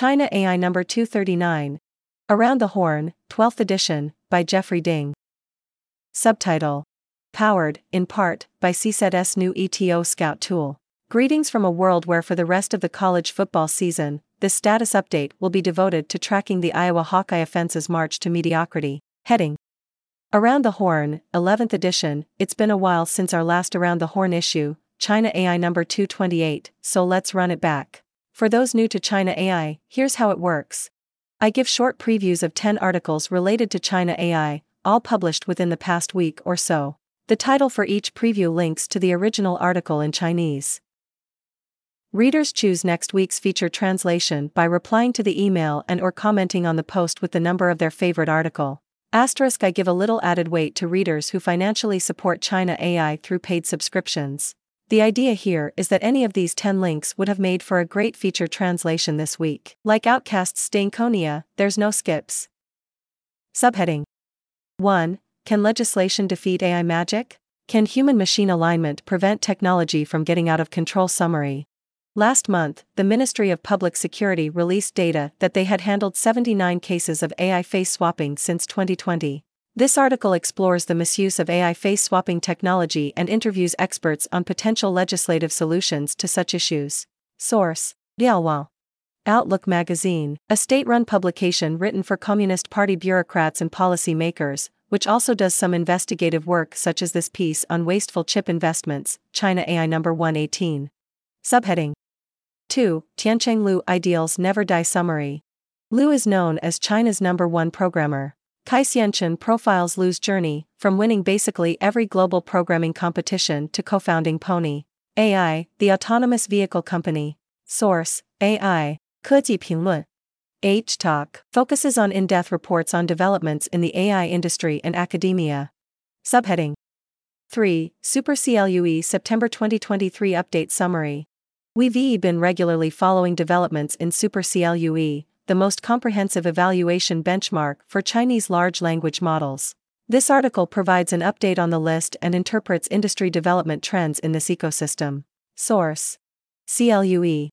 China AI number 239. Around the Horn, 12th edition, by Jeffrey Ding. Subtitle Powered, in part, by CSET's new ETO Scout tool. Greetings from a world where, for the rest of the college football season, this status update will be devoted to tracking the Iowa Hawkeye offense's march to mediocrity. Heading Around the Horn, 11th edition, it's been a while since our last Around the Horn issue, China AI number 228, so let's run it back. For those new to China AI, here's how it works. I give short previews of 10 articles related to China AI, all published within the past week or so. The title for each preview links to the original article in Chinese. Readers choose next week's feature translation by replying to the email and or commenting on the post with the number of their favorite article. Asterisk I give a little added weight to readers who financially support China AI through paid subscriptions. The idea here is that any of these 10 links would have made for a great feature translation this week. Like OutKast's Stankonia, there's no skips. Subheading 1. Can legislation defeat AI magic? Can human machine alignment prevent technology from getting out of control? Summary Last month, the Ministry of Public Security released data that they had handled 79 cases of AI face swapping since 2020. This article explores the misuse of AI face swapping technology and interviews experts on potential legislative solutions to such issues. Source Liaowang. Outlook magazine, a state run publication written for Communist Party bureaucrats and policymakers, which also does some investigative work such as this piece on wasteful chip investments, China AI number 118. Subheading 2. Tiancheng Lou Ideals Never Die Summary. Lu is known as China's number one programmer. Kai Xianchen profiles Lou's journey from winning basically every global programming competition to co-founding Pony AI, the autonomous vehicle company. Source: AI. 科技评论 H Talk focuses on in-depth reports on developments in the AI industry and academia. Subheading 3. SuperCLUE September 2023 Update Summary. We've been regularly following developments in SuperCLUE, the most comprehensive evaluation benchmark for Chinese large language models. This article provides an update on the list and interprets industry development trends in this ecosystem. Source CLUE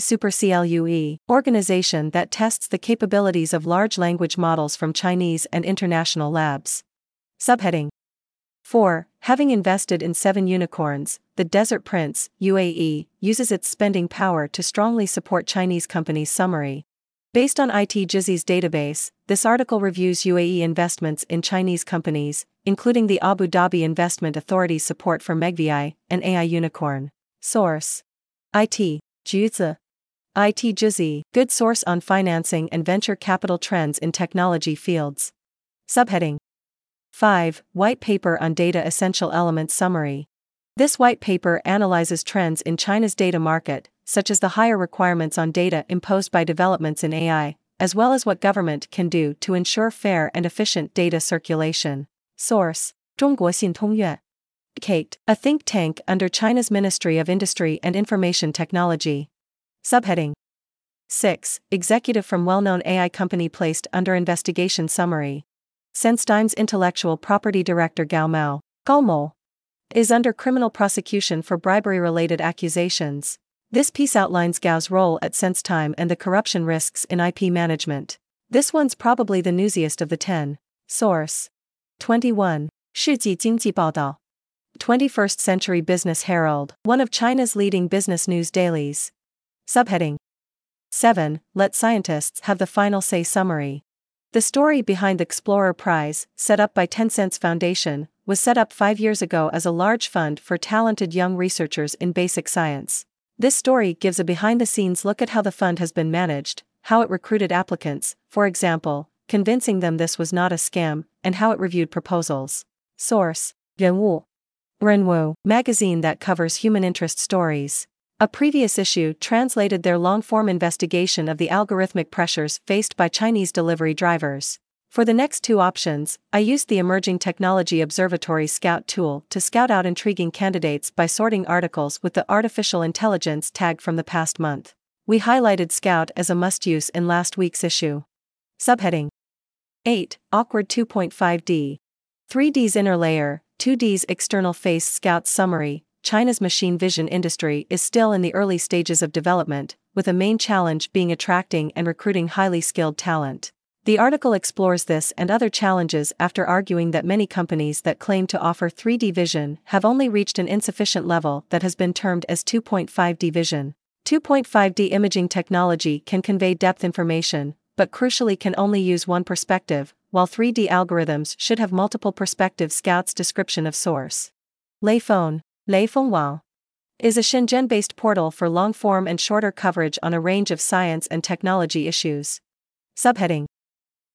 SuperCLUE, organization that tests the capabilities of large language models from Chinese and international labs. Subheading 4. Having invested in seven unicorns, the Desert Prince, UAE, uses its spending power to strongly support Chinese companies' summary. Based on IT Juzi's database, this article reviews UAE investments in Chinese companies, including the Abu Dhabi Investment Authority's support for Megvii, an AI unicorn. Source IT, Juzi. IT Jizzy, good source on financing and venture capital trends in technology fields. Subheading 5. White Paper on Data Essential Elements Summary. This white paper analyzes trends in China's data market, such as the higher requirements on data imposed by developments in AI, as well as what government can do to ensure fair and efficient data circulation. Source 中国信通院 Kate, a think tank under China's Ministry of Industry and Information Technology. Subheading 6. Executive from well known AI company placed under investigation summary. SenseTime's intellectual property director Gao Mao, is under criminal prosecution for bribery-related accusations. This piece outlines Gao's role at SenseTime and the corruption risks in IP management. This one's probably the newsiest of the 10. Source 21. 世纪经济报道. 21st Century Business Herald, one of China's leading business news dailies. Subheading 7. Let scientists have the final say summary. The story behind the Explorer Prize, set up by Tencent's Foundation, was set up five years ago as a large fund for talented young researchers in basic science. This story gives a behind the scenes look at how the fund has been managed, how it recruited applicants, for example, convincing them this was not a scam, and how it reviewed proposals. Source Renwu. Renwu, magazine that covers human interest stories. A previous issue translated their long form investigation of the algorithmic pressures faced by Chinese delivery drivers. For the next two options, I used the Emerging Technology Observatory Scout tool to scout out intriguing candidates by sorting articles with the artificial intelligence tag from the past month. We highlighted Scout as a must use in last week's issue. Subheading 8. Awkward 2.5D. 3D's inner layer, 2D's external face Scout summary, China's machine vision industry is still in the early stages of development, with a main challenge being attracting and recruiting highly skilled talent. The article explores this and other challenges after arguing that many companies that claim to offer 3D vision have only reached an insufficient level that has been termed as 2.5D vision. 2.5D imaging technology can convey depth information, but crucially can only use one perspective, while 3D algorithms should have multiple perspectives. Scout's description of source. Lei Phone, Lei Fengwao, is a Shenzhen based portal for long form and shorter coverage on a range of science and technology issues. Subheading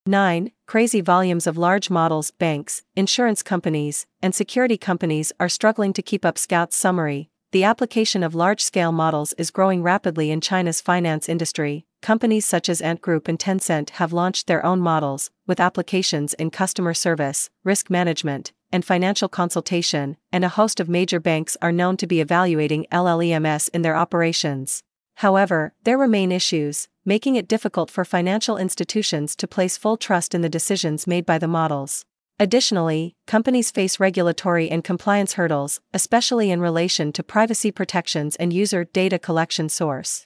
9. Crazy volumes of large models, banks, insurance companies, and security companies are struggling to keep up Scout's summary. The application of large scale models is growing rapidly in China's finance industry. Companies such as Ant Group and Tencent have launched their own models, with applications in customer service, risk management, and financial consultation, and a host of major banks are known to be evaluating LLMs in their operations. However, there remain issues, making it difficult for financial institutions to place full trust in the decisions made by the models. Additionally, companies face regulatory and compliance hurdles, especially in relation to privacy protections and user data collection source.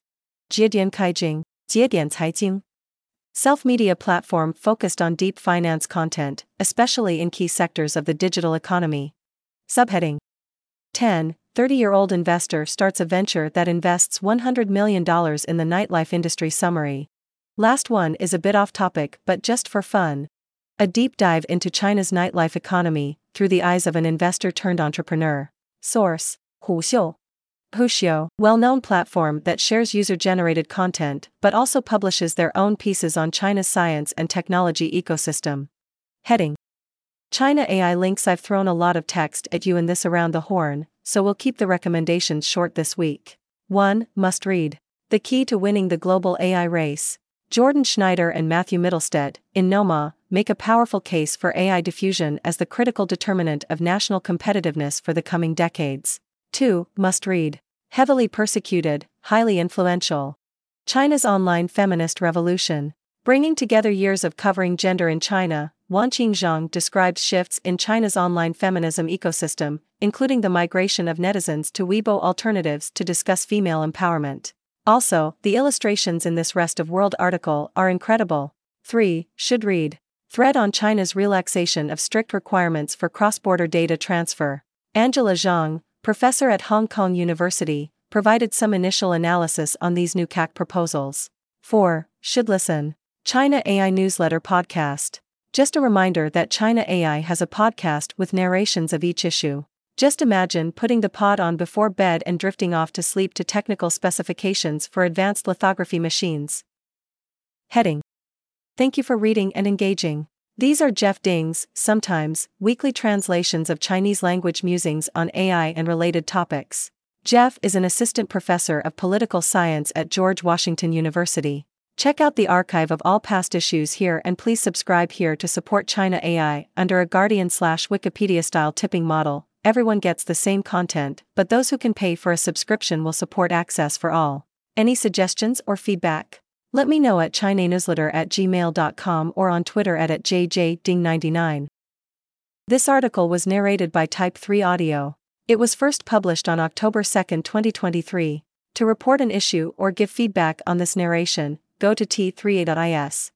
Jiedian Caijing, Jiedian Caijing. Self media platform focused on deep finance content, especially in key sectors of the digital economy. Subheading 10 30 year old investor starts a venture that invests $100 million in the nightlife industry. Summary. Last one is a bit off topic, but just for fun. A deep dive into China's nightlife economy through the eyes of an investor turned entrepreneur. Source Huxiu. Huxiu, well known platform that shares user generated content but also publishes their own pieces on China's science and technology ecosystem. Heading China AI links I've thrown a lot of text at you in this around the horn, so we'll keep the recommendations short this week. 1. Must read. The Key to Winning the Global AI Race. Jordan Schneider and Matthew Mittelstaedt, in Noema, make a powerful case for AI diffusion as the critical determinant of national competitiveness for the coming decades. 2. Must read. Heavily persecuted, highly influential. China's online feminist revolution. Bringing together years of covering gender in China, Wanqing Zhang described shifts in China's online feminism ecosystem, including the migration of netizens to Weibo alternatives to discuss female empowerment. Also, the illustrations in this Rest of World article are incredible. 3. Should read. Thread on China's relaxation of strict requirements for cross border data transfer. Angela Zhang, professor at Hong Kong University, provided some initial analysis on these new CAC proposals. 4. Should listen. China AI Newsletter Podcast. Just a reminder that China AI has a podcast with narrations of each issue. Just imagine putting the pod on before bed and drifting off to sleep to technical specifications for advanced lithography machines. Heading Thank you for reading and engaging. These are Jeff Ding's, sometimes, weekly translations of Chinese language musings on AI and related topics. Jeff is an assistant professor of political science at George Washington University. Check out the archive of all past issues here and please subscribe here to support China AI under a Guardian slash Wikipedia style tipping model everyone gets the same content, but those who can pay for a subscription will support access for all. Any suggestions or feedback? Let me know at chinanewsletter at gmail.com or on Twitter at, at jjding99. This article was narrated by Type 3 Audio. It was first published on October 2, 2023. To report an issue or give feedback on this narration, go to t3a.is.